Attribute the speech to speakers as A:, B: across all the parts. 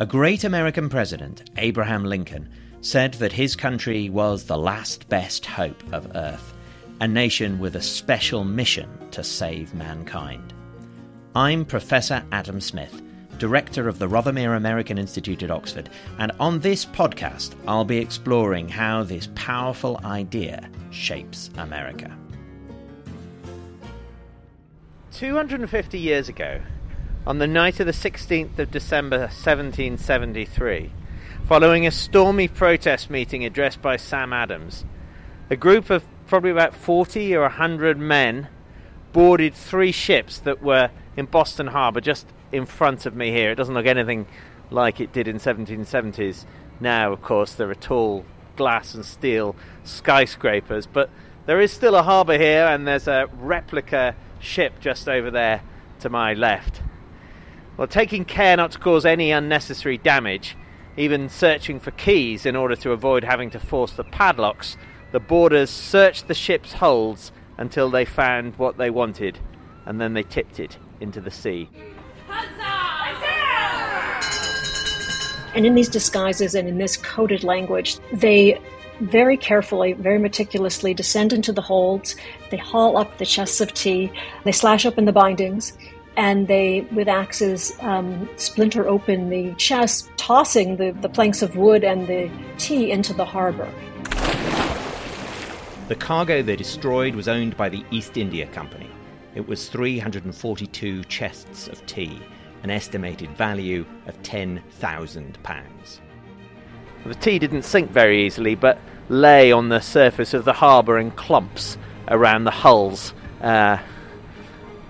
A: A great American president, Abraham Lincoln, said that his country was the last best hope of Earth, a nation with a special mission to save mankind. I'm Professor Adam Smith, Director of the Rothermere American Institute at Oxford, and on this podcast, I'll be exploring how this powerful idea shapes America. 250 years ago, on the night of the 16th of December 1773, following a stormy protest meeting addressed by Sam Adams, a group of probably about 40 or 100 men boarded three ships that were in Boston Harbor just in front of me here. It doesn't look anything like it did in 1770s. Now, of course, there are tall glass and steel skyscrapers, but there is still a harbour here, and there's a replica ship just over there to my left. Well, taking care not to cause any unnecessary damage, even searching for keys in order to avoid having to force the padlocks, the boarders searched the ship's holds until they found what they wanted, and then they tipped it into the sea.
B: And in these disguises and in this coded language, they very carefully, very meticulously descend into the holds. They haul up the chests of tea. They slash open the bindings and they, with axes, um, splinter open the chest, tossing the, the planks of wood and the tea into the harbor.
A: The cargo they destroyed was owned by the East India Company. It was 342 chests of tea, an estimated value of £10,000. The tea didn't sink very easily, but lay on the surface of the harbour in clumps around the hulls. Uh,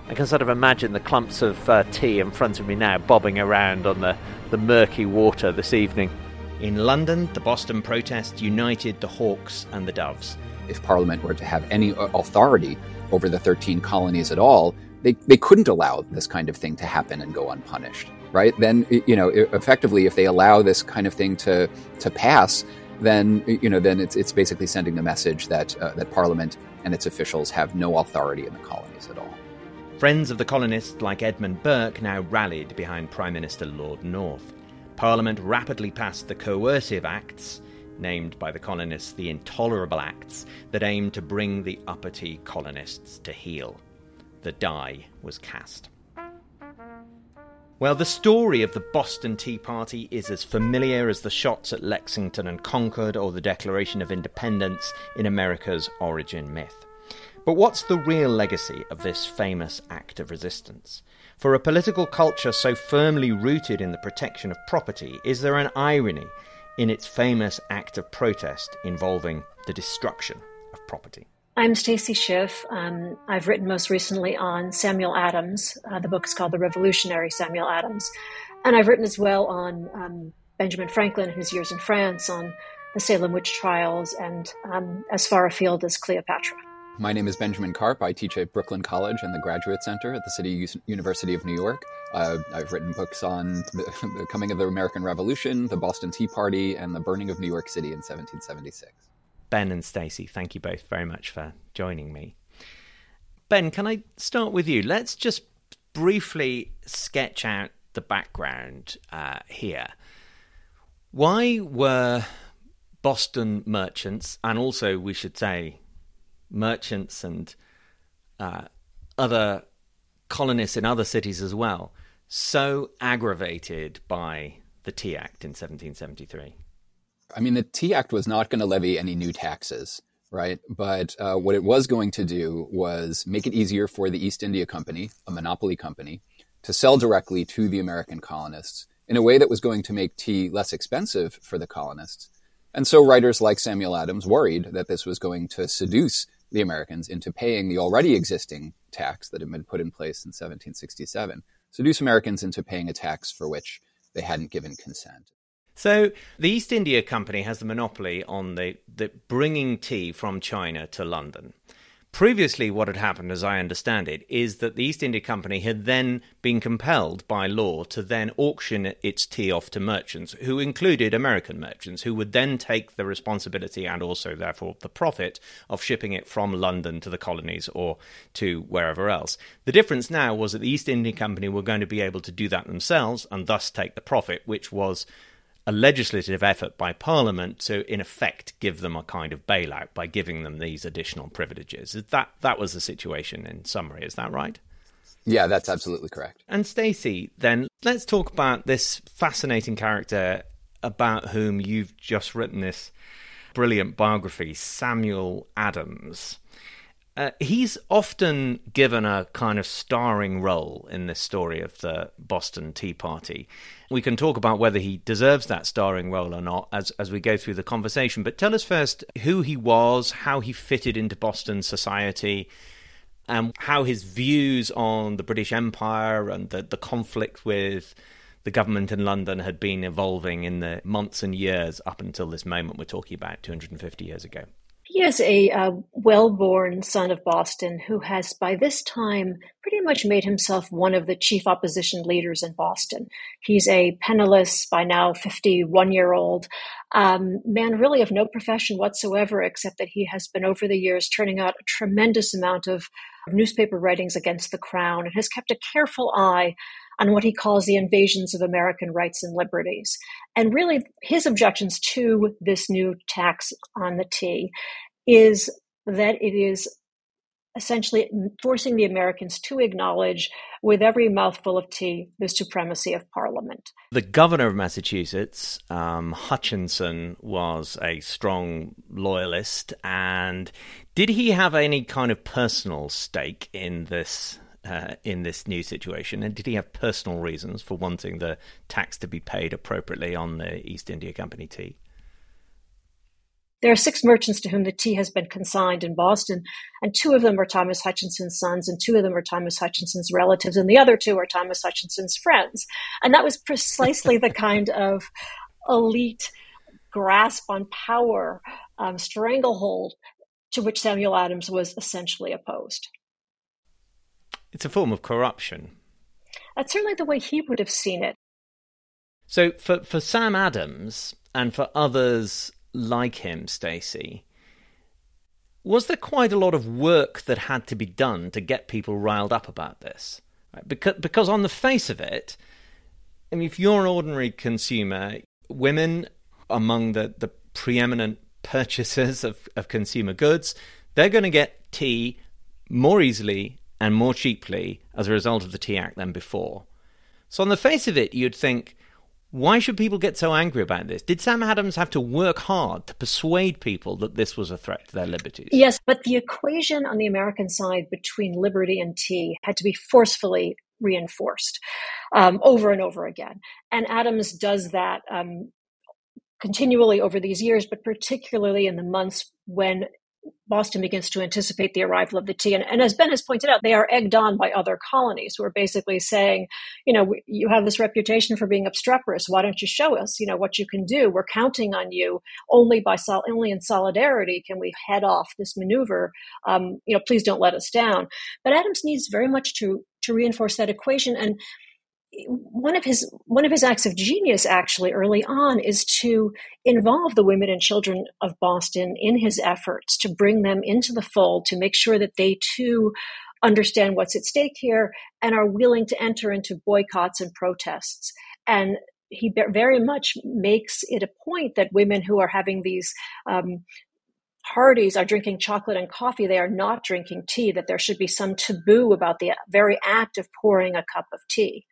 A: I can sort of imagine the clumps of uh, tea in front of me now bobbing around on the, the murky water this evening. In London, the Boston protest united the Hawks and the Doves.
C: If Parliament were to have any authority over the 13 colonies at all, they, they couldn't allow this kind of thing to happen and go unpunished, right? Then, you know, effectively, if they allow this kind of thing to, to pass, then, you know, then it's, it's basically sending the message that, uh, that Parliament and its officials have no authority in the colonies at all.
A: Friends of the colonists like Edmund Burke now rallied behind Prime Minister Lord North. Parliament rapidly passed the Coercive Acts, named by the colonists the Intolerable Acts, that aimed to bring the uppity colonists to heel. The die was cast. Well, the story of the Boston Tea Party is as familiar as the shots at Lexington and Concord or the Declaration of Independence in America's origin myth. But what's the real legacy of this famous act of resistance? For a political culture so firmly rooted in the protection of property, is there an irony in its famous act of protest involving the destruction of property?
B: I'm Stacy Schiff. Um, I've written most recently on Samuel Adams. Uh, the book is called The Revolutionary Samuel Adams. And I've written as well on um, Benjamin Franklin, his years in France, on the Salem witch trials, and um, as far afield as Cleopatra.
C: My name is Benjamin Carp. I teach at Brooklyn College and the Graduate Center at the City University of New York. Uh, I've written books on the, the, coming of the American Revolution, the Boston Tea Party, and the burning of New York City in 1776.
A: Ben and Stacy, thank you both very much for joining me. Ben, can I start with you? Let's just briefly sketch out the background uh, here. Why were Boston merchants, and also we should say merchants and uh, other colonists in other cities as well, so aggravated by the Tea Act in 1773?
C: I mean, the Tea Act was not going to levy any new taxes, right? But uh, what it was going to do was make it easier for the East India Company, a monopoly company, to sell directly to the American colonists in a way that was going to make tea less expensive for the colonists. And so writers like Samuel Adams worried that this was going to seduce the Americans into paying the already existing tax that had been put in place in 1767, seduce Americans into paying a tax for which they hadn't given consent.
A: So the East India Company has the monopoly on the, the bringing tea from China to London. Previously, what had happened, as I understand it, is that the East India Company had then been compelled by law to then auction its tea off to merchants, who included American merchants, who would then take the responsibility and also, therefore, the profit of shipping it from London to the colonies or to wherever else. The difference now was that the East India Company were going to be able to do that themselves and thus take the profit, which was a legislative effort by Parliament to, in effect, give them a kind of bailout by giving them these additional privileges. That that was the situation in summary. Is that right?
C: Yeah, that's absolutely correct.
A: And Stacy, then let's talk about this fascinating character about whom you've just written this brilliant biography, Samuel Adams. Uh, he's often given a kind of starring role in this story of the Boston Tea Party. We can talk about whether he deserves that starring role or not as, as we go through the conversation. But tell us first who he was, how he fitted into Boston society, and how his views on the British Empire and the, the conflict with the government in London had been evolving in the months and years up until this moment we're talking about 250 years ago.
B: He is a uh, well born son of Boston who has, by this time, pretty much made himself one of the chief opposition leaders in Boston. He's a penniless, by now 51 year old um, man, really of no profession whatsoever, except that he has been over the years turning out a tremendous amount of newspaper writings against the crown and has kept a careful eye on what he calls the invasions of American rights and liberties. And really, his objections to this new tax on the tea is that it is essentially forcing the Americans to acknowledge, with every mouthful of tea, the supremacy of Parliament.
A: The governor of Massachusetts, um, Hutchinson, was a strong loyalist. And did he have any kind of personal stake in this uh, in this new situation? And did he have personal reasons for wanting the tax to be paid appropriately on the East India Company tea?
B: There are six merchants to whom the tea has been consigned in Boston, and two of them are Thomas Hutchinson's sons, and two of them are Thomas Hutchinson's relatives, and the other two are Thomas Hutchinson's friends. And that was precisely the kind of elite grasp on power, um, stranglehold to which Samuel Adams was essentially opposed.
A: It's a form of corruption.
B: That's certainly the way he would have seen it.
A: So for for Sam Adams and for others like him, Stacy, was there quite a lot of work that had to be done to get people riled up about this? Right? Because because on the face of it, I mean, if you're an ordinary consumer, women among the, the preeminent purchasers of, of consumer goods, they're going to get tea more easily and more cheaply as a result of the Tea Act than before. So, on the face of it, you'd think, why should people get so angry about this? Did Sam Adams have to work hard to persuade people that this was a threat to their liberties?
B: Yes, but the equation on the American side between liberty and tea had to be forcefully reinforced um, over and over again. And Adams does that um, continually over these years, but particularly in the months when Boston begins to anticipate the arrival of the tea. And, and, as Ben has pointed out, they are egged on by other colonies who are basically saying, you know, you have this reputation for being obstreperous. Why don't you show us, you know, what you can do? We're counting on you. Only by sol- only in solidarity can we head off this maneuver. Um, you know, please don't let us down. But Adams needs very much to to reinforce that equation and one of his one of his acts of genius actually early on is to involve the women and children of Boston in his efforts to bring them into the fold to make sure that they too understand what's at stake here and are willing to enter into boycotts and protests and he very much makes it a point that women who are having these um, parties are drinking chocolate and coffee, they are not drinking tea, that there should be some taboo about the very act of pouring a cup of tea.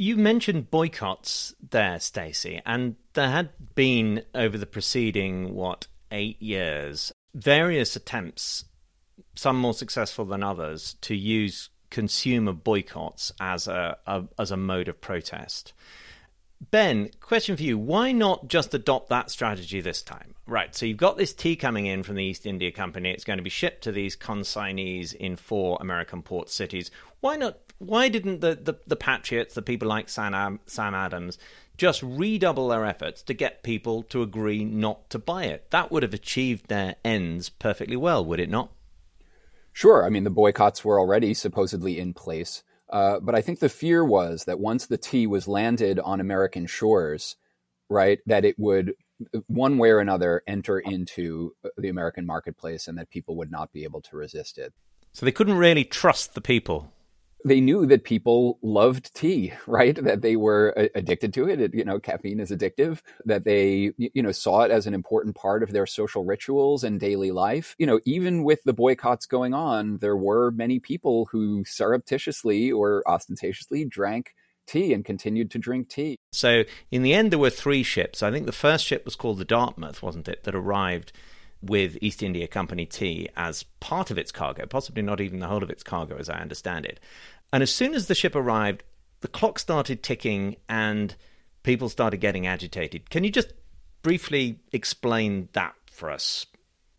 A: You mentioned boycotts there, Stacy, and there had been over the preceding what eight years various attempts, some more successful than others, to use consumer boycotts as a, a as a mode of protest. Ben, question for you. Why not just adopt that strategy this time? Right, so you've got this tea coming in from the East India Company. It's going to be shipped to these consignees in four American port cities. Why not why didn't the, the, the patriots, the people like Sam, Sam Adams, just redouble their efforts to get people to agree not to buy it? That would have achieved their ends perfectly well, would it not?
C: Sure. I mean, the boycotts were already supposedly in place. Uh, but I think the fear was that once the tea was landed on American shores, right, that it would one way or another enter into the American marketplace and that people would not be able to resist it.
A: So they couldn't really trust the people
C: they knew that people loved tea, right? That they were addicted to it. You know, caffeine is addictive. That they, you know, saw it as an important part of their social rituals and daily life. You know, even with the boycotts going on, there were many people who surreptitiously or ostentatiously drank tea and continued to drink tea.
A: So, in the end, there were three ships. I think the first ship was called the Dartmouth, wasn't it? That arrived with East India Company tea as part of its cargo, possibly not even the whole of its cargo, as I understand it. And as soon as the ship arrived, the clock started ticking and people started getting agitated. Can you just briefly explain that for us,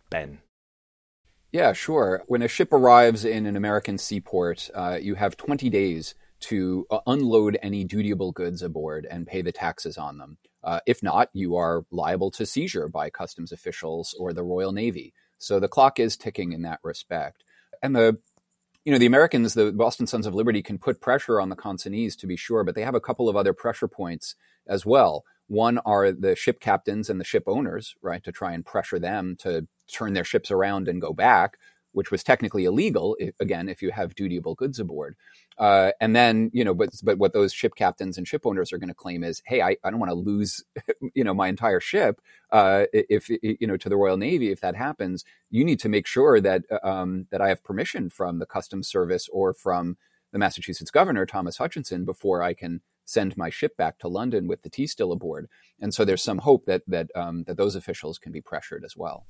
A: Ben?
C: Yeah, sure. When a ship arrives in an American seaport, uh, you have 20 days to uh, unload any dutiable goods aboard and pay the taxes on them. Uh, if not, you are liable to seizure by customs officials or the Royal Navy. So the clock is ticking in that respect. And the you know, the Americans, the Boston Sons of Liberty can put pressure on the consignees to be sure, but they have a couple of other pressure points as well. One are the ship captains and the ship owners, right, to try and pressure them to turn their ships around and go back which was technically illegal, if, again, if you have dutiable goods aboard. Uh, and then, you know, but but what those ship captains and ship owners are going to claim is, hey, I, I don't want to lose, you know, my entire ship. Uh, if you know, to the Royal Navy, if that happens, you need to make sure that uh, um, that I have permission from the Customs Service or from the Massachusetts governor, Thomas Hutchinson, before I can send my ship back to London with the tea still aboard. And so there's some hope that that um, that those officials can be pressured as well.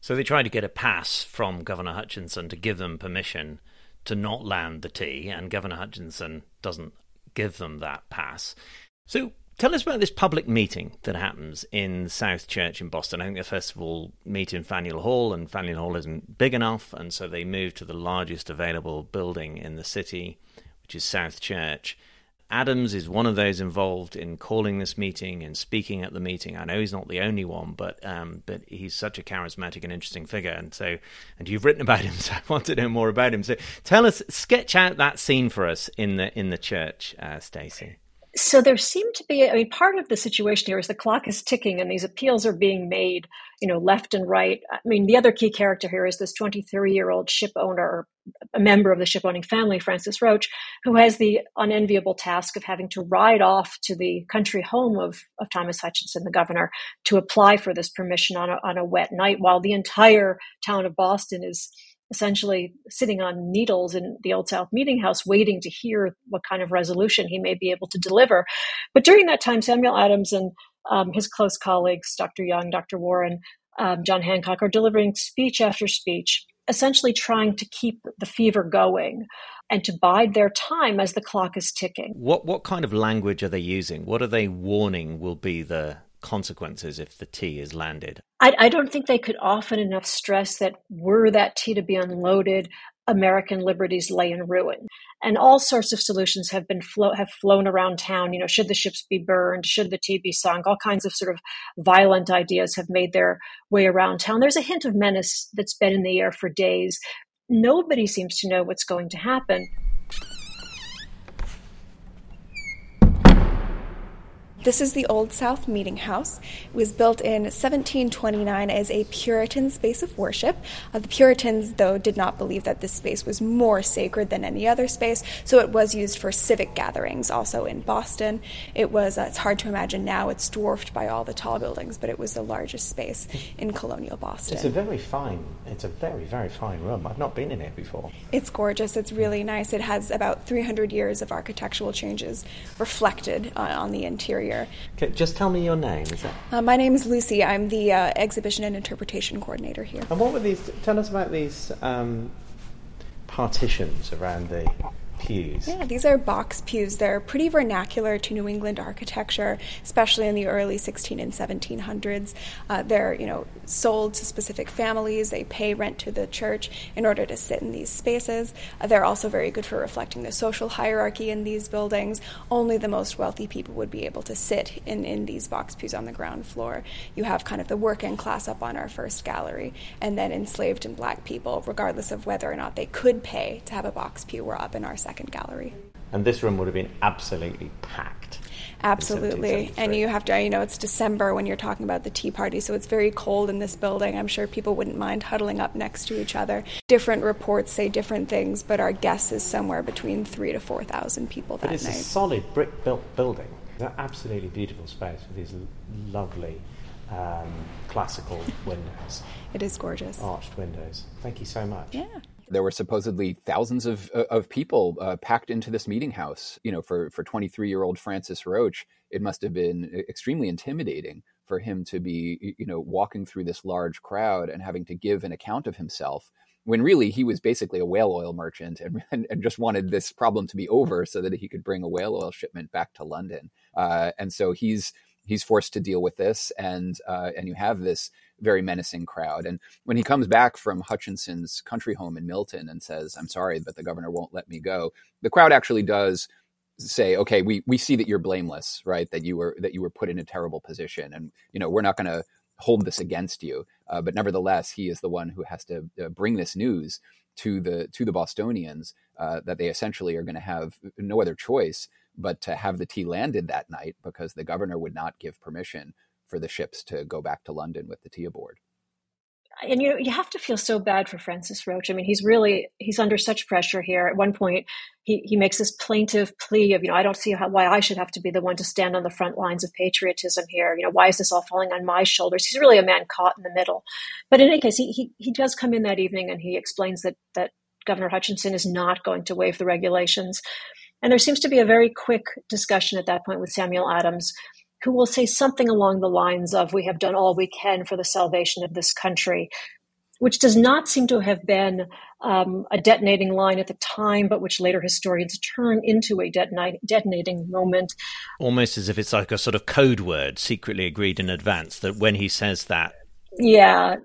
A: So they tried to get a pass from Governor Hutchinson to give them permission to not land the tea, and Governor Hutchinson doesn't give them that pass. So tell us about this public meeting that happens in South Church in Boston. I think they first of all meet in Faneuil Hall, and Faneuil Hall isn't big enough, and so they move to the largest available building in the city, which is South Church. Adams is one of those involved in calling this meeting and speaking at the meeting. I know he's not the only one, but um, but he's such a charismatic and interesting figure, and so and you've written about him, so I want to know more about him. So tell us, sketch out that scene for us in the in the church, uh, Stacy.
B: So there seemed to be, I mean, part of the situation here is the clock is ticking and these appeals are being made, you know, left and right. I mean, the other key character here is this 23 year old ship owner, a member of the ship owning family, Francis Rotch, who has the unenviable task of having to ride off to the country home of, of Thomas Hutchinson, the governor, to apply for this permission on a, on a wet night while the entire town of Boston is essentially sitting on needles in the Old South Meeting House, waiting to hear what kind of resolution he may be able to deliver. But during that time, Samuel Adams and um, his close colleagues, Dr. Young, Dr. Warren, um, John Hancock, are delivering speech after speech, essentially trying to keep the fever going and to bide their time as the clock is ticking.
A: What what kind of language are they using? What are they warning will be the consequences if the tea is landed?
B: I, I don't think they could often enough stress that were that tea to be unloaded, American liberties lay in ruin. And all sorts of solutions have been flo- have flown around town. You know, should the ships be burned? Should the tea be sunk? All kinds of sort of violent ideas have made their way around town. There's a hint of menace that's been in the air for days. Nobody seems to know what's going to happen.
D: This is the Old South Meeting House. It was built in 1729 as a Puritan space of worship. Uh, the Puritans, though, did not believe that this space was more sacred than any other space, so it was used for civic gatherings also in Boston. It was, uh, it's hard to imagine now, it's dwarfed by all the tall buildings, but it was the largest space in colonial Boston.
E: It's a very fine, it's a very, very fine room. I've not been in it before.
D: It's gorgeous. It's really nice. It has about 300 years of architectural changes reflected uh, on the interior
E: Okay, just tell me your name. Is that?
D: Uh, my name is Lucy. I'm the uh, exhibition and interpretation coordinator here.
E: And what were these? Tell us about these um, partitions around the pews.
D: Yeah, these are box pews. They're pretty vernacular to New England architecture, especially in the early 16 and 1700s. Uh, they're, you know, sold to specific families. They pay rent to the church in order to sit in these spaces. Uh, they're also very good for reflecting the social hierarchy in these buildings. Only the most wealthy people would be able to sit in, in these box pews on the ground floor. You have kind of the working class up on our first gallery, and then enslaved and black people, regardless of whether or not they could pay to have a box pew, were up in our second gallery.
E: And this room would have been absolutely packed.
D: Absolutely. And you have to, you know, it's December when you're talking about the tea party, so it's very cold in this building. I'm sure people wouldn't mind huddling up next to each other. Different reports say different things, but our guess is somewhere between three to 4,000 people
E: but
D: that
E: it's
D: night.
E: It's a solid brick built building. It's an absolutely beautiful space with these lovely um, classical windows,
D: It is gorgeous.
E: arched windows. Thank you so much.
D: Yeah.
C: There were supposedly thousands of of people uh, packed into this meeting house. You know, for for 23 year old Francis Rotch, it must have been extremely intimidating for him to be, you know, walking through this large crowd and having to give an account of himself. When really he was basically a whale oil merchant and, and, and just wanted this problem to be over so that he could bring a whale oil shipment back to London. Uh, and so he's he's forced to deal with this, and uh, and you have this very menacing crowd. And when he comes back from Hutchinson's country home in Milton and says, "I'm sorry, but the governor won't let me go," the crowd actually does say, "Okay, we we see that you're blameless, right? That you were that you were put in a terrible position, and you know we're not going to hold this against you. Uh, but nevertheless, he is the one who has to uh, bring this news." To the to the Bostonians, uh, that they essentially are going to have no other choice but to have the tea landed that night because the governor would not give permission for the ships to go back to London with the tea aboard.
B: and you know, you have to feel so bad for Francis Rotch. I mean, he's really he's under such pressure here. At one point, he he makes this plaintive plea of, you know, I don't see how, why I should have to be the one to stand on the front lines of patriotism here. You know, why is this all falling on my shoulders? He's really a man caught in the middle. But in any case, he he, he does come in that evening and he explains that that Governor Hutchinson is not going to waive the regulations. And there seems to be a very quick discussion at that point with Samuel Adams, who will say something along the lines of, We have done all we can for the salvation of this country, which does not seem to have been um, a detonating line at the time, but which later historians turn into a detonate, detonating moment.
A: Almost as if it's like a sort of code word secretly agreed in advance that when he says that,
B: Yeah,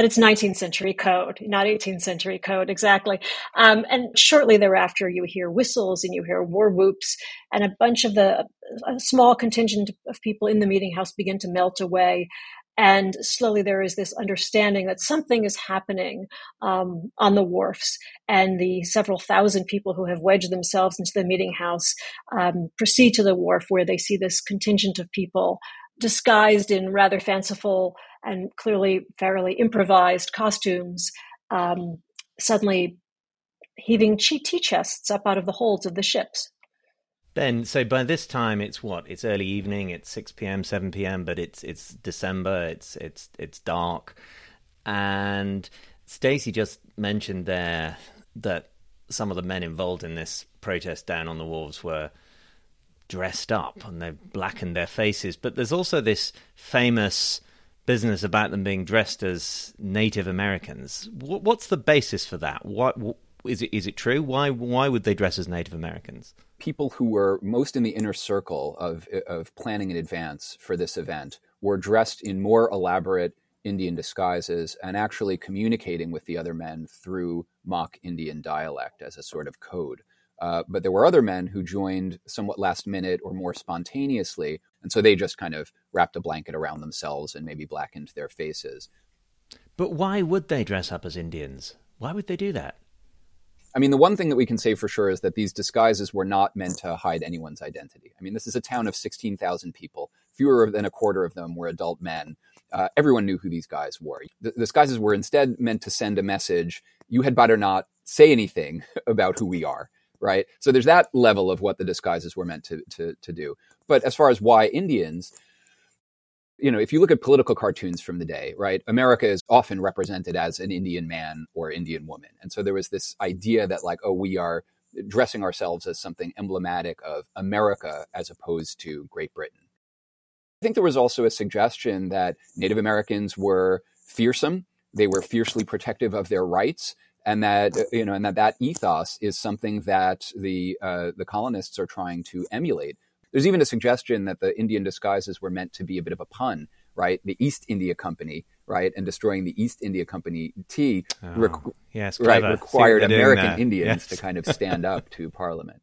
B: but it's 19th century code, not 18th century code, exactly. Um, and shortly thereafter, you hear whistles and you hear war whoops, and a bunch of the a small contingent of people in the meeting house begin to melt away. And slowly, there is this understanding that something is happening um, on the wharfs, and the several thousand people who have wedged themselves into the meeting house um, proceed to the wharf, where they see this contingent of people disguised in rather fanciful and clearly fairly improvised costumes, um, suddenly heaving tea chests up out of the holds of the ships.
A: Ben, so by this time it's what? It's early evening. It's six p.m., seven p.m., but it's it's December. It's it's it's dark, and Stacy just mentioned there that some of the men involved in this protest down on the wharves were dressed up and they've blackened their faces. But there's also this famous business about them being dressed as Native Americans. What's the basis for that? What is it? Is it true? Why why would they dress as Native Americans?
C: People who were most in the inner circle of of planning in advance for this event were dressed in more elaborate Indian disguises and actually communicating with the other men through mock Indian dialect as a sort of code. Uh, but there were other men who joined somewhat last minute or more spontaneously, and so they just kind of wrapped a blanket around themselves and maybe blackened their faces.
A: But why would they dress up as Indians? Why would they do that?
C: I mean, the one thing that we can say for sure is that these disguises were not meant to hide anyone's identity. I mean, this is a town of 16,000 people. Fewer than a quarter of them were adult men. Uh, everyone knew who these guys were. The, the disguises were instead meant to send a message you had better not say anything about who we are right? So there's that level of what the disguises were meant to, to, to do. But as far as why Indians, you know, if you look at political cartoons from the day, right, America is often represented as an Indian man or Indian woman. And so there was this idea that, like, oh, we are dressing ourselves as something emblematic of America as opposed to Great Britain. I think there was also a suggestion that Native Americans were fearsome, they were fiercely protective of their rights, and that you know, and that that ethos is something that the uh, the colonists are trying to emulate. There's even a suggestion that the Indian disguises were meant to be a bit of a pun, right? The East India Company, right, and destroying the East India Company tea,
A: oh, yes,
C: right, required American Indians yes. to kind of stand up to Parliament.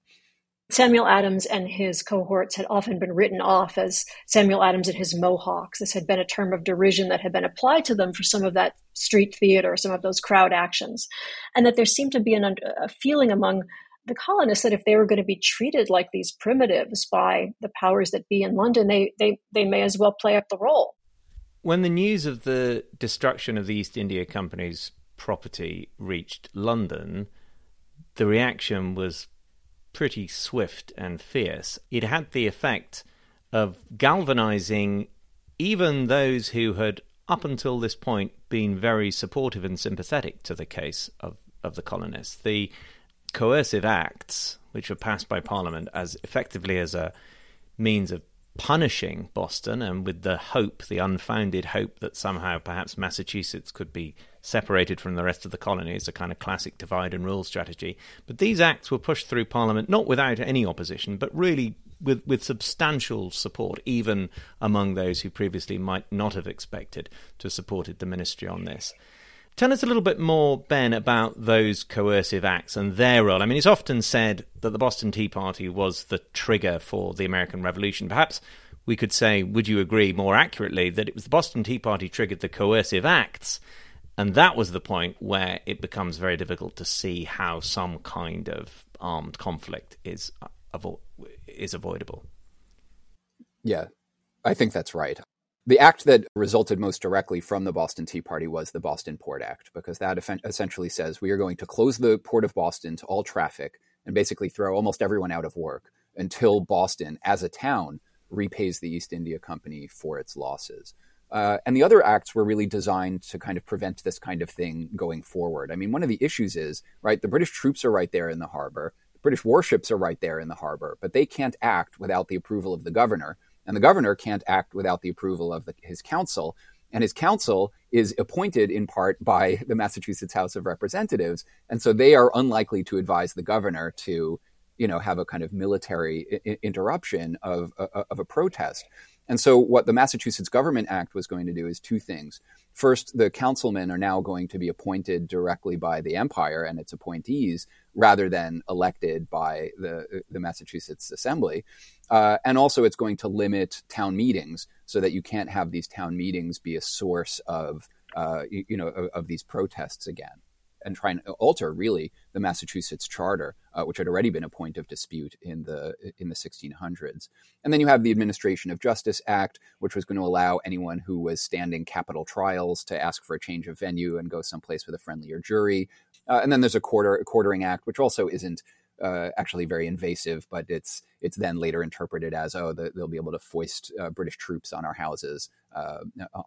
B: Samuel Adams and his cohorts had often been written off as Samuel Adams and his Mohawks. This had been a term of derision that had been applied to them for some of that street theater, some of those crowd actions. And that there seemed to be an, a feeling among the colonists that if they were going to be treated like these primitives by the powers that be in London, they, they, they may as well play up the role.
A: When the news of the destruction of the East India Company's property reached London, the reaction was pretty swift and fierce. It had the effect of galvanizing even those who had, up until this point, been very supportive and sympathetic to the case of, of the colonists. The coercive acts, which were passed by Parliament as effectively as a means of punishing Boston and with the hope, the unfounded hope that somehow perhaps Massachusetts could be separated from the rest of the colonies, a kind of classic divide and rule strategy. But these acts were pushed through Parliament not without any opposition, but really with, with substantial support, even among those who previously might not have expected to have supported the ministry on this. Tell us a little bit more, Ben, about those coercive acts and their role. I mean, it's often said that the Boston Tea Party was the trigger for the American Revolution. Perhaps we could say, would you agree more accurately, that it was the Boston Tea Party triggered the coercive acts, and that was the point where it becomes very difficult to see how some kind of armed conflict is uh, avo- is avoidable.
C: Yeah, I think that's right. The act that resulted most directly from the Boston Tea Party was the Boston Port Act, because that essentially says we are going to close the port of Boston to all traffic and basically throw almost everyone out of work until Boston, as a town, repays the East India Company for its losses. Uh, and the other acts were really designed to kind of prevent this kind of thing going forward. I mean, one of the issues is, right, the British troops are right there in the harbor, the British warships are right there in the harbor, but they can't act without the approval of the governor and the governor can't act without the approval of the, his council. And his council is appointed in part by the Massachusetts House of Representatives. And so they are unlikely to advise the governor to, you know, have a kind of military I- interruption of, of a protest. And so what the Massachusetts Government Act was going to do is two things. First, the councilmen are now going to be appointed directly by the empire and its appointees rather than elected by the, the Massachusetts Assembly. Uh, and also, it's going to limit town meetings so that you can't have these town meetings be a source of, uh, you, you, know, of, of, these protests again and try and alter really the Massachusetts charter, uh, which had already been a point of dispute in the in the 1600s. And then you have the Administration of Justice Act, which was going to allow anyone who was standing capital trials to ask for a change of venue and go someplace with a friendlier jury. Uh, and then there's a quarter a quartering act, which also isn't uh, actually very invasive, but it's it's then later interpreted as oh the, they'll be able to foist uh, British troops on our houses uh,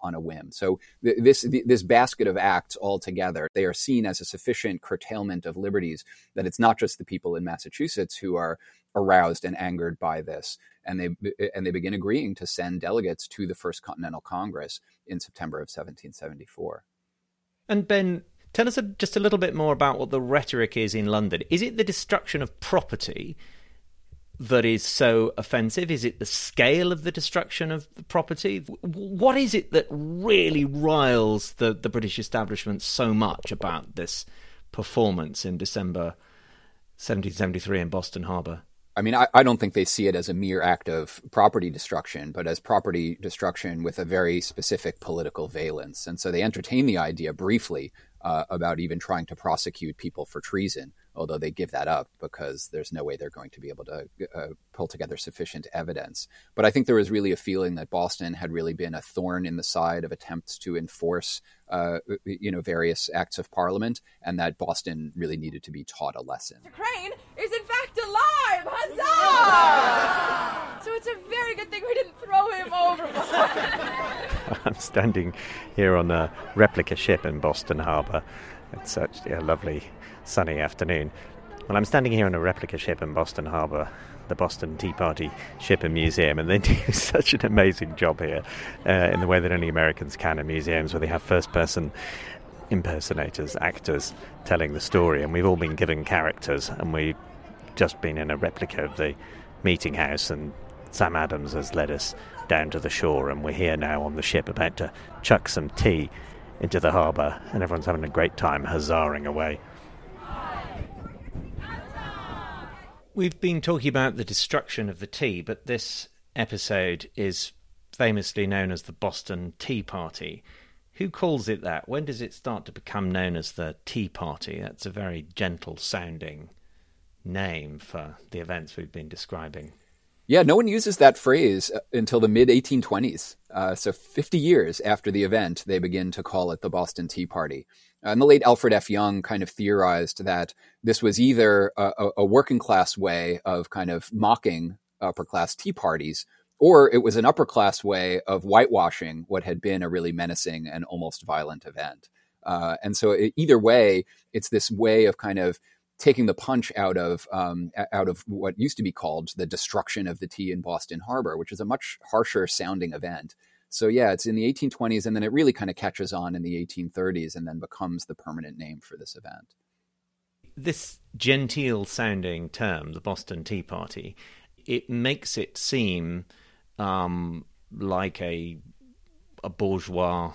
C: on a whim. So th- this th- this basket of acts altogether they are seen as a sufficient curtailment of liberties that it's not just the people in Massachusetts who are aroused and angered by this, and they and they begin agreeing to send delegates to the First Continental Congress in September of 1774.
A: And Ben, Tell us a, just a little bit more about what the rhetoric is in London. Is it the destruction of property that is so offensive? Is it the scale of the destruction of the property? What is it that really riles the, the British establishment so much about this performance in December 1773 in Boston Harbor?
C: I mean, I, I, don't think they see it as a mere act of property destruction, but as property destruction with a very specific political valence. And so they entertain the idea briefly uh, about even trying to prosecute people for treason, although they give that up because there's no way they're going to be able to uh, pull together sufficient evidence. But I think there was really a feeling that Boston had really been a thorn in the side of attempts to enforce, uh, you know, various acts of Parliament, and that Boston really needed to be taught a lesson.
F: The Crane is in fact alive! Huzzah! so it's a very good thing we didn't throw him overboard.
A: I'm standing here on a replica ship in Boston Harbour. It's such a lovely sunny afternoon. Well, I'm standing here on a replica ship in Boston Harbour, the Boston Tea Party Ship and Museum, and they do such an amazing job here uh, in the way that only Americans can in museums, where they have first person impersonators, actors telling the story, and we've all been given characters, and we've just been in a replica of the meeting house, and Sam Adams has led us down to the shore, and we're here now on the ship about to chuck some tea into the harbour, and everyone's having a great time huzzaing away. We've been talking about the destruction of the tea, but this episode is famously known as the Boston Tea Party. Who calls it that? When does it start to become known as the Tea Party? That's a very gentle sounding name for the events we've been describing.
C: Yeah, no one uses that phrase uh, until the mid 1820s. Uh, so 50 years after the event, they begin to call it the Boston Tea Party. Uh, and the late Alfred F. Young kind of theorized that this was either a, a working class way of kind of mocking upper class tea parties, or it was an upper class way of whitewashing what had been a really menacing and almost violent event. Uh, and so, it, either way, it's this way of kind of taking the punch out of um, out of what used to be called the destruction of the tea in Boston Harbor, which is a much harsher sounding event. So yeah, it's in the 1820s, and then it really kind of catches on in the 1830s, and then becomes the permanent name for this event.
A: This genteel sounding term, the Boston Tea Party, it makes it seem um, like a a bourgeois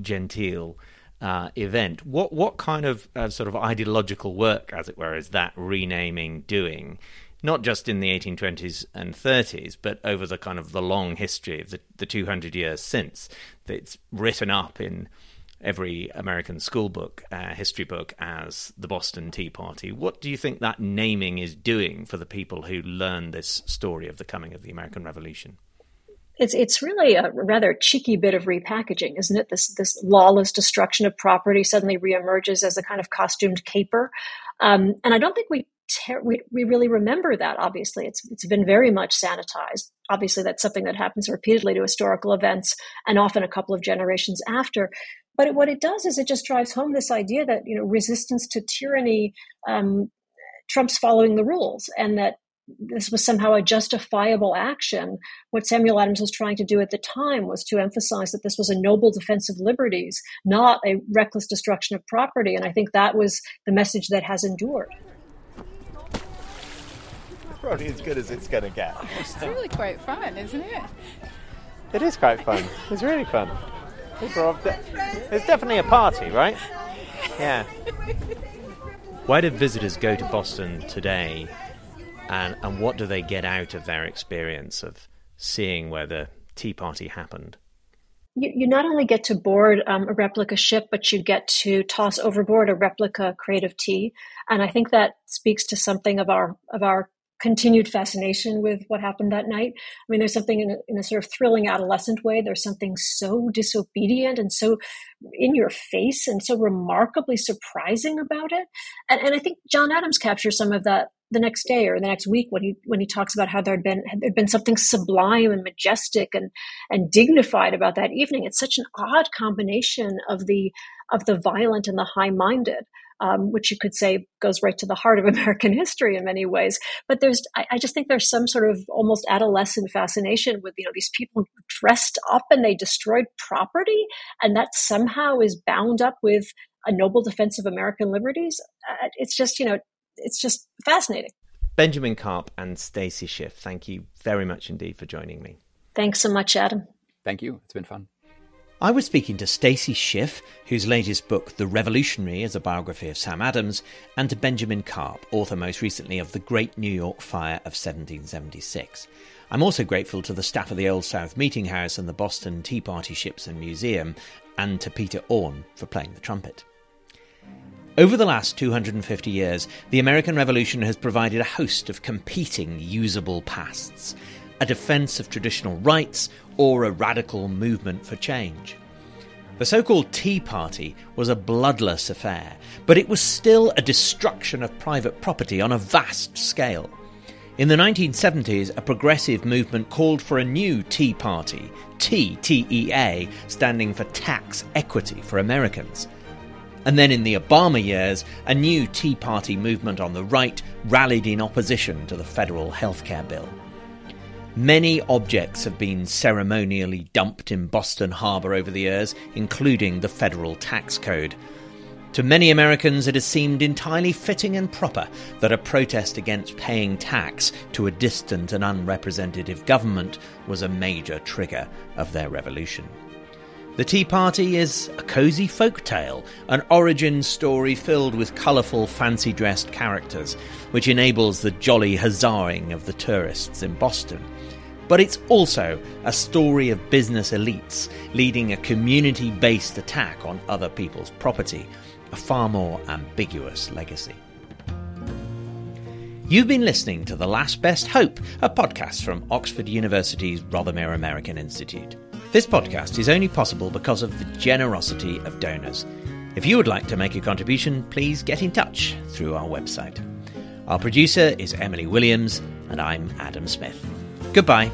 A: genteel uh, event. What what kind of uh, sort of ideological work, as it were, is that renaming doing? Not just in the 1820s and 30s, but over the kind of the long history of the, the 200 years since. It's written up in every American school book, uh, history book, as the Boston Tea Party. What do you think that naming is doing for the people who learn this story of the coming of the American Revolution?
B: It's it's really a rather cheeky bit of repackaging, isn't it? This this lawless destruction of property suddenly reemerges as a kind of costumed caper, um, and I don't think we, ter- we we really remember that. Obviously, it's it's been very much sanitized. Obviously, that's something that happens repeatedly to historical events, and often a couple of generations after. But it, what it does is it just drives home this idea that you know resistance to tyranny um, trumps following the rules, and that this was somehow a justifiable action. What Samuel Adams was trying to do at the time was to emphasize that this was a noble defense of liberties, not a reckless destruction of property. And I think that was the message that has endured.
A: It's probably as good as it's going to get.
F: It's really quite fun, isn't it?
A: It is quite fun. It's really fun. It's definitely a party, right? Yeah. Why did visitors go to Boston today and and what do they get out of their experience of seeing where the Tea Party happened?
B: You, you not only get to board um, a replica ship, but you get to toss overboard a replica crate of tea, and I think that speaks to something of our of our continued fascination with what happened that night. I mean, there's something in a, in a, sort of thrilling adolescent way. There's something so disobedient and so in your face and so remarkably surprising about it. And, and I think John Adams captures some of that the next day or the next week when he when he talks about how there'd been there'd been something sublime and majestic and and dignified about that evening. It's such an odd combination of the of the violent and the high minded. Um, which you could say goes right to the heart of American history in many ways. But there's, I, I, just think there's some sort of almost adolescent fascination with, you know, these people dressed up and they destroyed property, and that somehow is bound up with a noble defense of American liberties. Uh, it's just, you know, it's just fascinating.
A: Benjamin Carp and Stacy Schiff, thank you very much indeed for joining me.
B: Thanks so much, Adam.
C: Thank you. It's been fun.
A: I was speaking to Stacy Schiff, whose latest book, The Revolutionary, is a biography of Sam Adams, and to Benjamin Carp, author most recently of The Great New York Fire of 1776. I'm also grateful to the staff of the Old South Meeting House and the Boston Tea Party Ships and Museum, and to Peter Orne for playing the trumpet. Over the last 250 years, the American Revolution has provided a host of competing usable pasts a defense of traditional rights or a radical movement for change. The so called Tea Party was a bloodless affair, but it was still a destruction of private property on a vast scale. In the 1970s, a progressive movement called for a new Tea Party, TTEA, standing for Tax Equity for Americans. And then in the Obama years, a new Tea Party movement on the right rallied in opposition to the federal healthcare bill. Many objects have been ceremonially dumped in Boston Harbor over the years, including the federal tax code. To many Americans, it has seemed entirely fitting and proper that a protest against paying tax to a distant and unrepresentative government was a major trigger of their revolution. The Tea Party is a cosy folk tale, an origin story filled with colourful, fancy dressed characters, which enables the jolly huzzahing of the tourists in Boston. But it's also a story of business elites leading a community based attack on other people's property, a far more ambiguous legacy. You've been listening to The Last Best Hope, a podcast from Oxford University's Rothermere American Institute. This podcast is only possible because of the generosity of donors. If you would like to make a contribution, please get in touch through our website. Our producer is Emily Williams, and I'm Adam Smith. Goodbye.